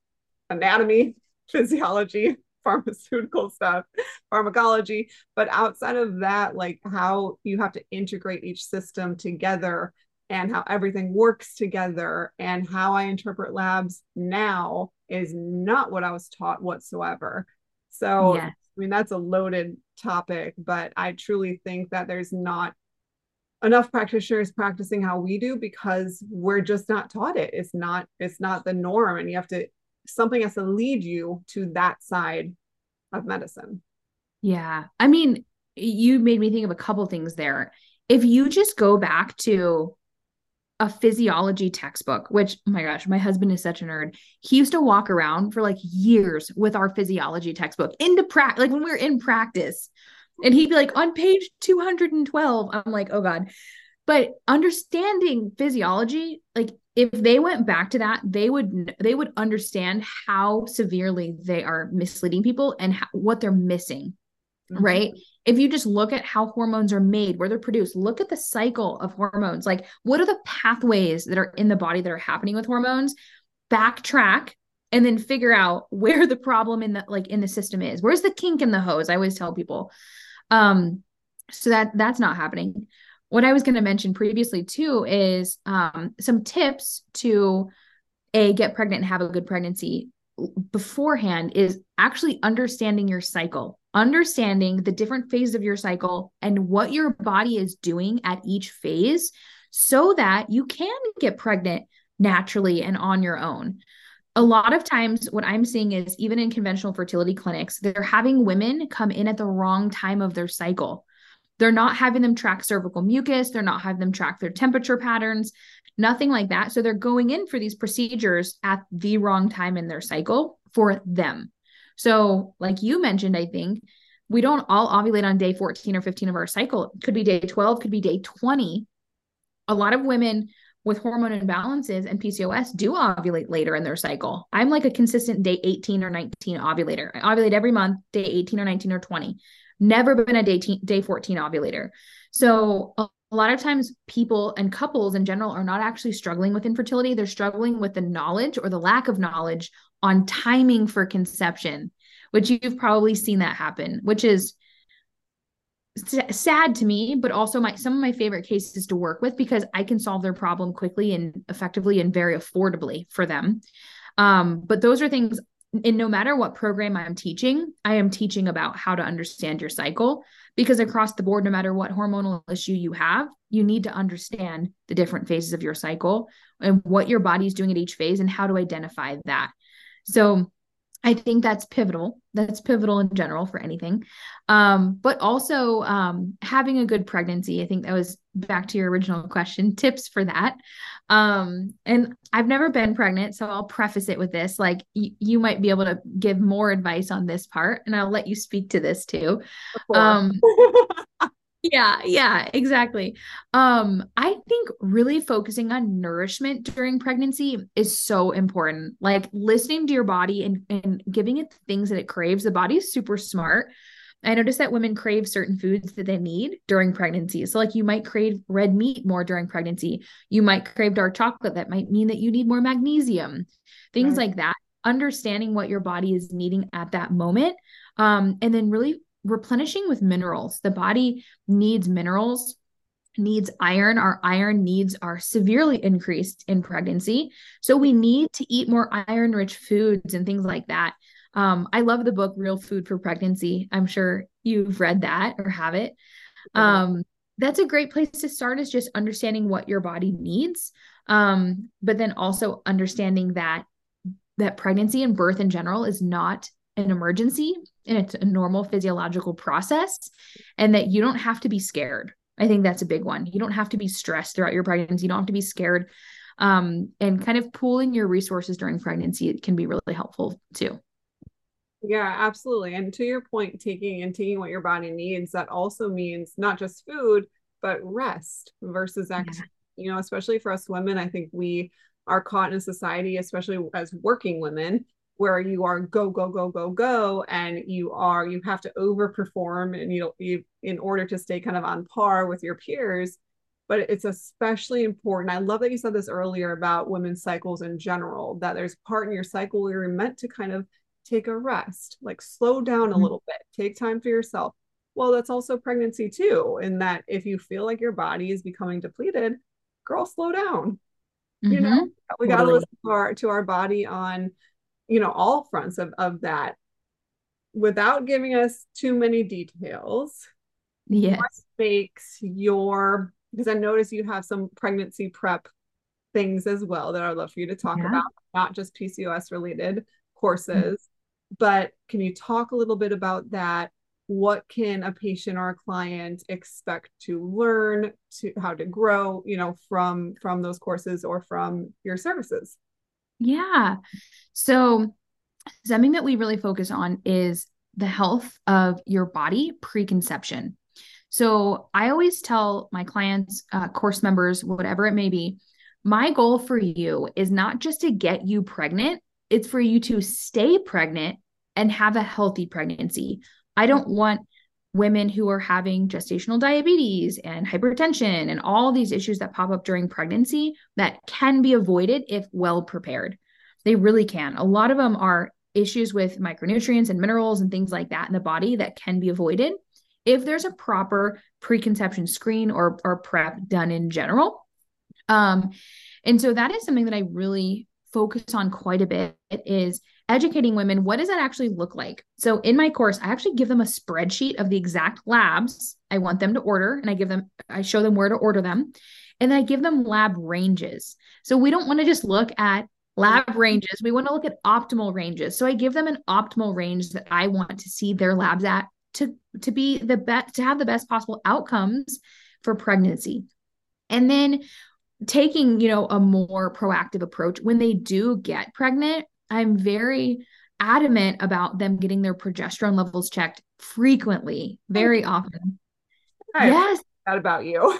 A: anatomy, physiology pharmaceutical stuff, pharmacology. But outside of that, like how you have to integrate each system together and how everything works together and how I interpret labs now is not what I was taught whatsoever. So, yes. I mean, that's a loaded topic, but I truly think that there's not enough practitioners practicing how we do because we're just not taught it. It's not, it's not the norm. And you have to something has to lead you to that side of medicine.
C: Yeah. I mean, you made me think of a couple things there. If you just go back to a physiology textbook, which, oh my gosh, my husband is such a nerd. He used to walk around for like years with our physiology textbook into practice, like when we were in practice. And he'd be like, on page 212. I'm like, oh God. But understanding physiology, like if they went back to that they would they would understand how severely they are misleading people and how, what they're missing mm-hmm. right? If you just look at how hormones are made where they're produced look at the cycle of hormones. Like what are the pathways that are in the body that are happening with hormones? Backtrack and then figure out where the problem in the like in the system is. Where's the kink in the hose? I always tell people. Um so that that's not happening. What I was going to mention previously too is um, some tips to a get pregnant and have a good pregnancy beforehand is actually understanding your cycle, understanding the different phases of your cycle and what your body is doing at each phase so that you can get pregnant naturally and on your own. A lot of times, what I'm seeing is even in conventional fertility clinics, they're having women come in at the wrong time of their cycle. They're not having them track cervical mucus. They're not having them track their temperature patterns, nothing like that. So they're going in for these procedures at the wrong time in their cycle for them. So, like you mentioned, I think we don't all ovulate on day 14 or 15 of our cycle. It could be day 12, could be day 20. A lot of women with hormone imbalances and PCOS do ovulate later in their cycle. I'm like a consistent day 18 or 19 ovulator. I ovulate every month, day 18 or 19 or 20 never been a day, te- day 14 ovulator. So a, a lot of times people and couples in general are not actually struggling with infertility. They're struggling with the knowledge or the lack of knowledge on timing for conception, which you've probably seen that happen, which is sad to me but also my some of my favorite cases to work with because i can solve their problem quickly and effectively and very affordably for them um, but those are things and no matter what program I'm teaching, I am teaching about how to understand your cycle because across the board, no matter what hormonal issue you have, you need to understand the different phases of your cycle and what your body is doing at each phase and how to identify that. So I think that's pivotal. That's pivotal in general for anything. Um, but also um, having a good pregnancy. I think that was back to your original question, tips for that. Um, and I've never been pregnant, so I'll preface it with this. Like y- you might be able to give more advice on this part, and I'll let you speak to this too. Um, yeah, yeah, exactly. Um, I think really focusing on nourishment during pregnancy is so important. Like listening to your body and, and giving it the things that it craves. The body is super smart. I noticed that women crave certain foods that they need during pregnancy. So, like, you might crave red meat more during pregnancy. You might crave dark chocolate. That might mean that you need more magnesium, things right. like that. Understanding what your body is needing at that moment. Um, and then really replenishing with minerals. The body needs minerals, needs iron. Our iron needs are severely increased in pregnancy. So, we need to eat more iron rich foods and things like that. Um, I love the book Real Food for Pregnancy. I'm sure you've read that or have it. Um, that's a great place to start is just understanding what your body needs. Um, but then also understanding that that pregnancy and birth in general is not an emergency and it's a normal physiological process and that you don't have to be scared. I think that's a big one. You don't have to be stressed throughout your pregnancy. You don't have to be scared. Um, and kind of pooling your resources during pregnancy can be really helpful too.
A: Yeah, absolutely. And to your point, taking and taking what your body needs, that also means not just food, but rest versus act. Yeah. You know, especially for us women, I think we are caught in a society, especially as working women, where you are go go go go go, and you are you have to overperform, and you know you in order to stay kind of on par with your peers. But it's especially important. I love that you said this earlier about women's cycles in general. That there's part in your cycle where you're meant to kind of take a rest, like slow down a mm-hmm. little bit, take time for yourself. Well, that's also pregnancy too, in that if you feel like your body is becoming depleted, girl, slow down. Mm-hmm. You know, we totally. got to listen to our, to our body on, you know, all fronts of, of that without giving us too many details.
C: Yes. What
A: makes your, because I notice you have some pregnancy prep things as well that I'd love for you to talk yeah. about, not just PCOS related courses. But can you talk a little bit about that? What can a patient or a client expect to learn to how to grow, you know, from from those courses or from your services?
C: Yeah. So something that we really focus on is the health of your body preconception. So I always tell my clients, uh, course members, whatever it may be, my goal for you is not just to get you pregnant, it's for you to stay pregnant and have a healthy pregnancy. I don't want women who are having gestational diabetes and hypertension and all these issues that pop up during pregnancy that can be avoided if well prepared. They really can. A lot of them are issues with micronutrients and minerals and things like that in the body that can be avoided if there's a proper preconception screen or, or prep done in general. Um, and so that is something that I really focus on quite a bit is educating women what does that actually look like? So in my course i actually give them a spreadsheet of the exact labs i want them to order and i give them i show them where to order them and then i give them lab ranges. So we don't want to just look at lab ranges we want to look at optimal ranges. So i give them an optimal range that i want to see their labs at to to be the best to have the best possible outcomes for pregnancy. And then taking, you know, a more proactive approach when they do get pregnant, I'm very adamant about them getting their progesterone levels checked frequently, very often.
A: I yes. That about you.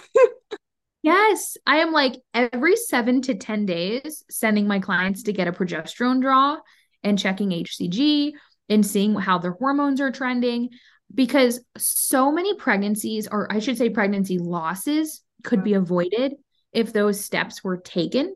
C: yes. I am like every seven to 10 days sending my clients to get a progesterone draw and checking HCG and seeing how their hormones are trending because so many pregnancies, or I should say, pregnancy losses could be mm-hmm. avoided if those steps were taken.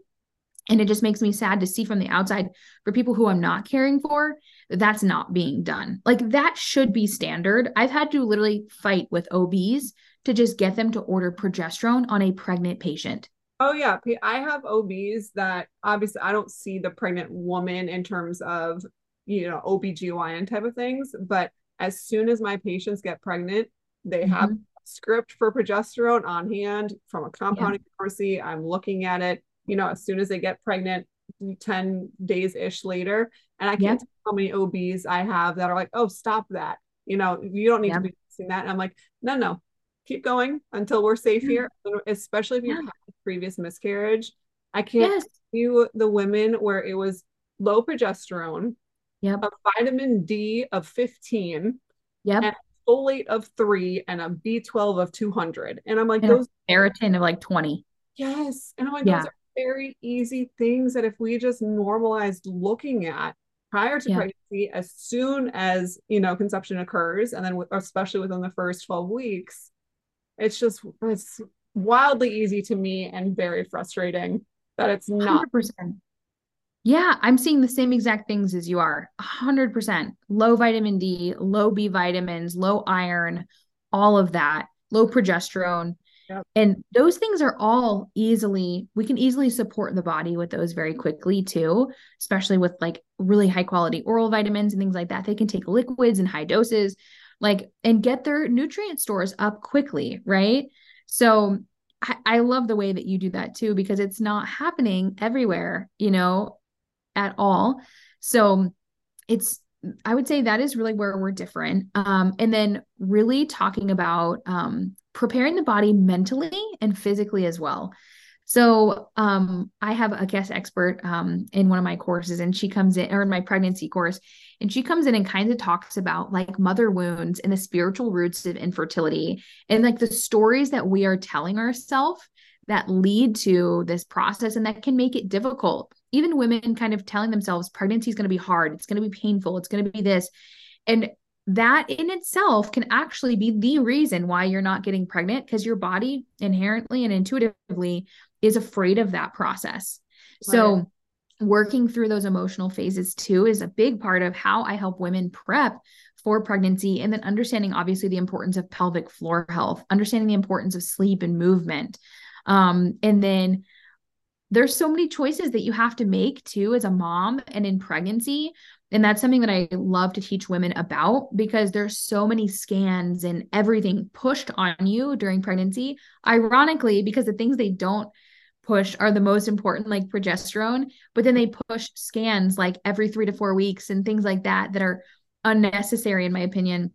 C: And it just makes me sad to see from the outside for people who I'm not caring for, that's not being done. Like that should be standard. I've had to literally fight with OBs to just get them to order progesterone on a pregnant patient.
A: Oh yeah, I have OBs that obviously I don't see the pregnant woman in terms of, you know, OBGYN type of things, but as soon as my patients get pregnant, they mm-hmm. have script for progesterone on hand from a compounding yeah. pharmacy. I'm looking at it, you know, as soon as they get pregnant, 10 days ish later. And I can't yeah. tell how many OBs I have that are like, oh, stop that. You know, you don't need yeah. to be using that. And I'm like, no, no, keep going until we're safe here, especially if you've had a previous miscarriage. I can't yes. you the women where it was low progesterone,
C: yep.
A: a vitamin D of 15,
C: yep.
A: folate of three and a B12 of 200. And I'm like,
C: and
A: those
C: ferritin of like 20.
A: Yes. And I'm like, yeah. those are very easy things that if we just normalized looking at prior to yeah. pregnancy, as soon as, you know, conception occurs, and then especially within the first 12 weeks, it's just, it's wildly easy to me and very frustrating that it's not
C: 100%. Yeah, I'm seeing the same exact things as you are. 100%. Low vitamin D, low B vitamins, low iron, all of that, low progesterone. And those things are all easily, we can easily support the body with those very quickly too, especially with like really high quality oral vitamins and things like that. They can take liquids and high doses, like, and get their nutrient stores up quickly, right? So I, I love the way that you do that too, because it's not happening everywhere, you know, at all. So it's I would say that is really where we're different. Um, and then really talking about um, preparing the body mentally and physically as well. So um, I have a guest expert um, in one of my courses, and she comes in, or in my pregnancy course, and she comes in and kind of talks about like mother wounds and the spiritual roots of infertility and like the stories that we are telling ourselves that lead to this process and that can make it difficult even women kind of telling themselves pregnancy is going to be hard, it's going to be painful, it's going to be this. And that in itself can actually be the reason why you're not getting pregnant because your body inherently and intuitively is afraid of that process. Right. So working through those emotional phases too is a big part of how I help women prep for pregnancy and then understanding obviously the importance of pelvic floor health understanding the importance of sleep and movement um, and then there's so many choices that you have to make too as a mom and in pregnancy. And that's something that i love to teach women about because there's so many scans and everything pushed on you during pregnancy. Ironically because the things they don't push are the most important like progesterone but then they push scans like every 3 to 4 weeks and things like that that are unnecessary in my opinion.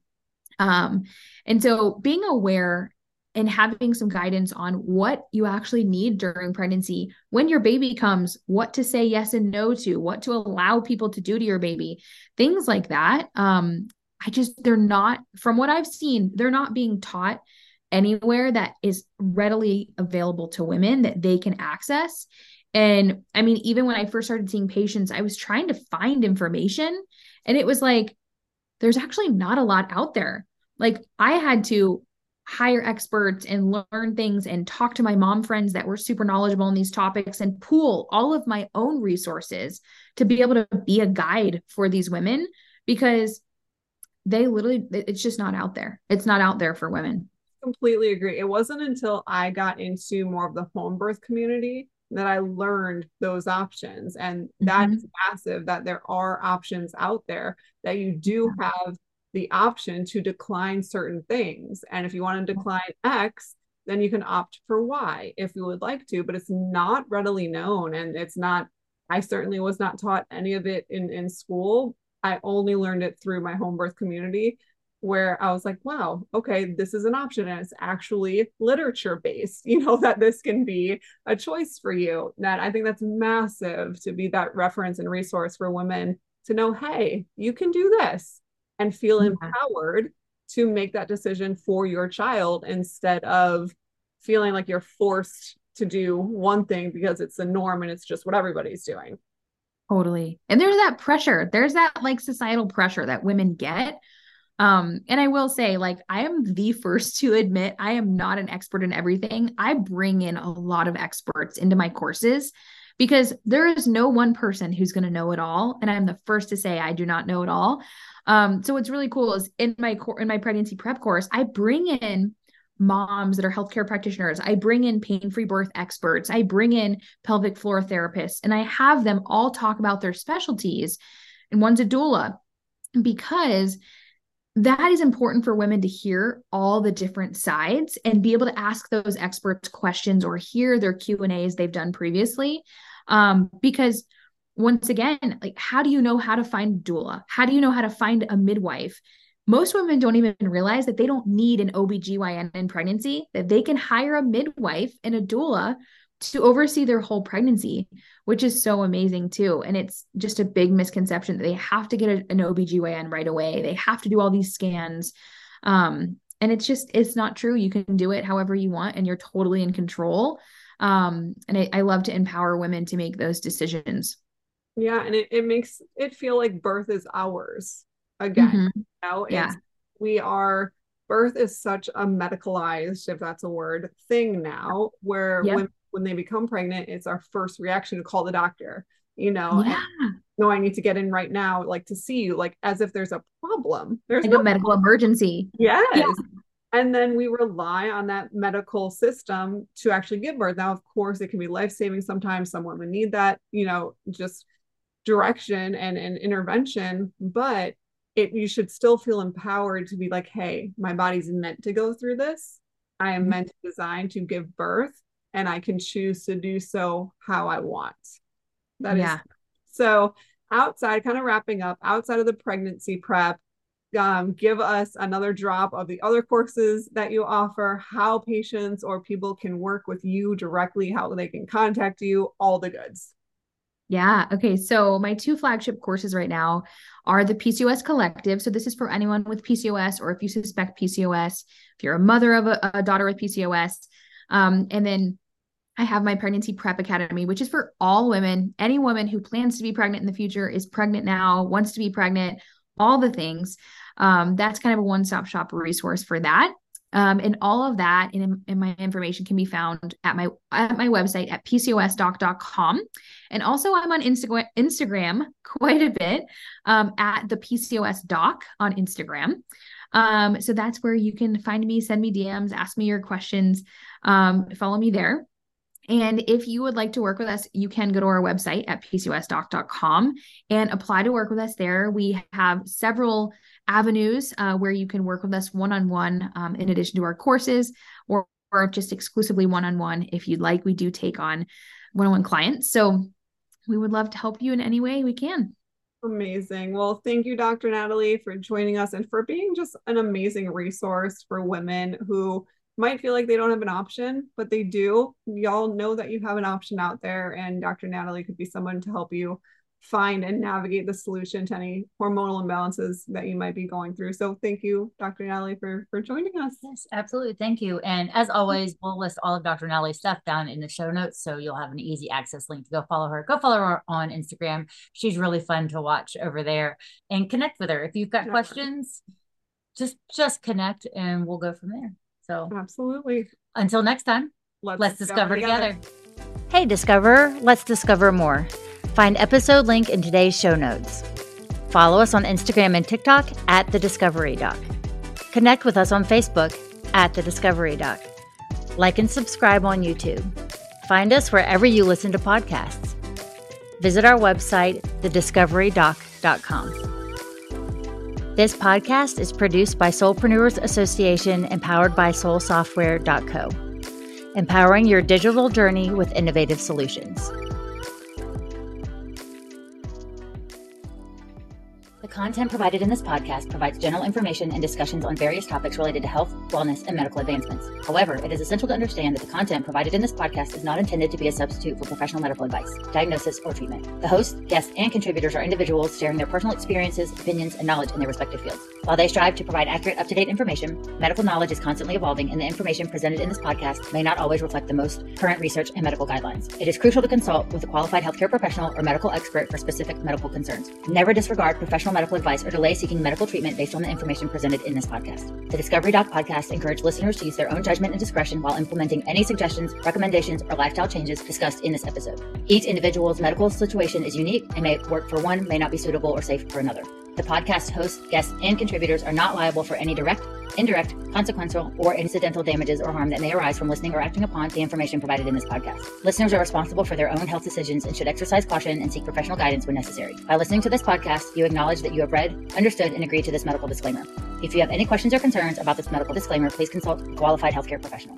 C: Um and so being aware and having some guidance on what you actually need during pregnancy. When your baby comes what to say yes and no to what to allow people to do to your baby things like that. Um i just they're not from what i've seen they're not being taught anywhere that is readily available to women that they can access. And i mean even when i first started seeing patients i was trying to find information and it was like there's actually not a lot out there. Like I had to hire experts and learn things and talk to my mom friends that were super knowledgeable in these topics and pool all of my own resources to be able to be a guide for these women because they literally it's just not out there. It's not out there for women.
A: Completely agree. It wasn't until I got into more of the home birth community that I learned those options. And that is mm-hmm. massive that there are options out there that you do have the option to decline certain things. And if you want to mm-hmm. decline X, then you can opt for Y if you would like to, but it's not readily known. And it's not, I certainly was not taught any of it in, in school. I only learned it through my home birth community where I was like, wow, okay, this is an option. And it's actually literature based, you know, that this can be a choice for you. That I think that's massive to be that reference and resource for women to know, hey, you can do this and feel yeah. empowered to make that decision for your child instead of feeling like you're forced to do one thing because it's the norm and it's just what everybody's doing.
C: Totally. And there's that pressure. There's that like societal pressure that women get um, and I will say, like, I am the first to admit I am not an expert in everything. I bring in a lot of experts into my courses because there is no one person who's going to know it all. And I'm the first to say I do not know it all. Um, so what's really cool is in my core in my pregnancy prep course, I bring in moms that are healthcare practitioners. I bring in pain-free birth experts. I bring in pelvic floor therapists, and I have them all talk about their specialties. And one's a doula because that is important for women to hear all the different sides and be able to ask those experts questions or hear their q and a's they've done previously um, because once again like how do you know how to find doula how do you know how to find a midwife most women don't even realize that they don't need an OB/GYN in pregnancy, that they can hire a midwife and a doula to oversee their whole pregnancy, which is so amazing too. And it's just a big misconception that they have to get a, an OB/GYN right away. They have to do all these scans. Um, and it's just, it's not true. You can do it however you want and you're totally in control. Um, and I, I love to empower women to make those decisions.
A: Yeah. And it, it makes it feel like birth is ours again. Mm-hmm. You know, yeah. we are birth is such a medicalized, if that's a word, thing now, where yep. women when they become pregnant, it's our first reaction to call the doctor, you know, yeah. no, I need to get in right now, like to see you, like as if there's a problem. There's
C: like no a medical problem. emergency.
A: Yes. Yeah. And then we rely on that medical system to actually give birth. Now, of course, it can be life saving sometimes. Some women need that, you know, just direction and, and intervention, but it you should still feel empowered to be like, hey, my body's meant to go through this. I am mm-hmm. meant to design to give birth and I can choose to do so how I want. That yeah. is so outside, kind of wrapping up, outside of the pregnancy prep, um, give us another drop of the other courses that you offer, how patients or people can work with you directly, how they can contact you, all the goods.
C: Yeah. Okay. So my two flagship courses right now are the PCOS Collective. So this is for anyone with PCOS or if you suspect PCOS, if you're a mother of a, a daughter with PCOS. Um, and then I have my pregnancy prep academy, which is for all women. Any woman who plans to be pregnant in the future is pregnant now, wants to be pregnant, all the things. Um, that's kind of a one stop shop resource for that. Um, and all of that and, my information can be found at my at my website at pcosdoc.com. And also I'm on Instagram Instagram quite a bit um, at the PCOS doc on Instagram. Um, so that's where you can find me, send me DMs, ask me your questions, um, follow me there. And if you would like to work with us, you can go to our website at pcosdoc.com and apply to work with us there. We have several avenues uh, where you can work with us one on one in addition to our courses or, or just exclusively one on one if you'd like. We do take on one on one clients. So we would love to help you in any way we can.
A: Amazing. Well, thank you, Dr. Natalie, for joining us and for being just an amazing resource for women who might feel like they don't have an option, but they do. Y'all know that you have an option out there, and Dr. Natalie could be someone to help you find and navigate the solution to any hormonal imbalances that you might be going through. So thank you, Dr. Natalie, for for joining us.
B: Yes, absolutely. Thank you. And as always, we'll list all of Dr. Natalie's stuff down in the show notes. So you'll have an easy access link to go follow her. Go follow her on Instagram. She's really fun to watch over there and connect with her. If you've got yeah. questions, just just connect and we'll go from there. So
A: absolutely.
B: Until next time, let's, let's discover, discover together. together. Hey, Discover, let's discover more. Find episode link in today's show notes. Follow us on Instagram and TikTok at The Discovery Doc. Connect with us on Facebook at The Discovery Doc. Like and subscribe on YouTube. Find us wherever you listen to podcasts. Visit our website, thediscoverydoc.com. This podcast is produced by Soulpreneurs Association and powered by soulsoftware.co, empowering your digital journey with innovative solutions. Content provided in this podcast provides general information and discussions on various topics related to health, wellness, and medical advancements. However, it is essential to understand that the content provided in this podcast is not intended to be a substitute for professional medical advice, diagnosis, or treatment. The host, guests, and contributors are individuals sharing their personal experiences, opinions, and knowledge in their respective fields. While they strive to provide accurate, up to date information, medical knowledge is constantly evolving, and the information presented in this podcast may not always reflect the most current research and medical guidelines. It is crucial to consult with a qualified healthcare professional or medical expert for specific medical concerns. Never disregard professional medical advice or delay seeking medical treatment based on the information presented in this podcast. The Discovery Doc podcast encourage listeners to use their own judgment and discretion while implementing any suggestions, recommendations, or lifestyle changes discussed in this episode. Each individual's medical situation is unique and may work for one, may not be suitable or safe for another. The podcast hosts, guests, and contributors are not liable for any direct, indirect, consequential, or incidental damages or harm that may arise from listening or acting upon the information provided in this podcast. Listeners are responsible for their own health decisions and should exercise caution and seek professional guidance when necessary. By listening to this podcast, you acknowledge that you have read, understood, and agreed to this medical disclaimer. If you have any questions or concerns about this medical disclaimer, please consult a qualified healthcare professional.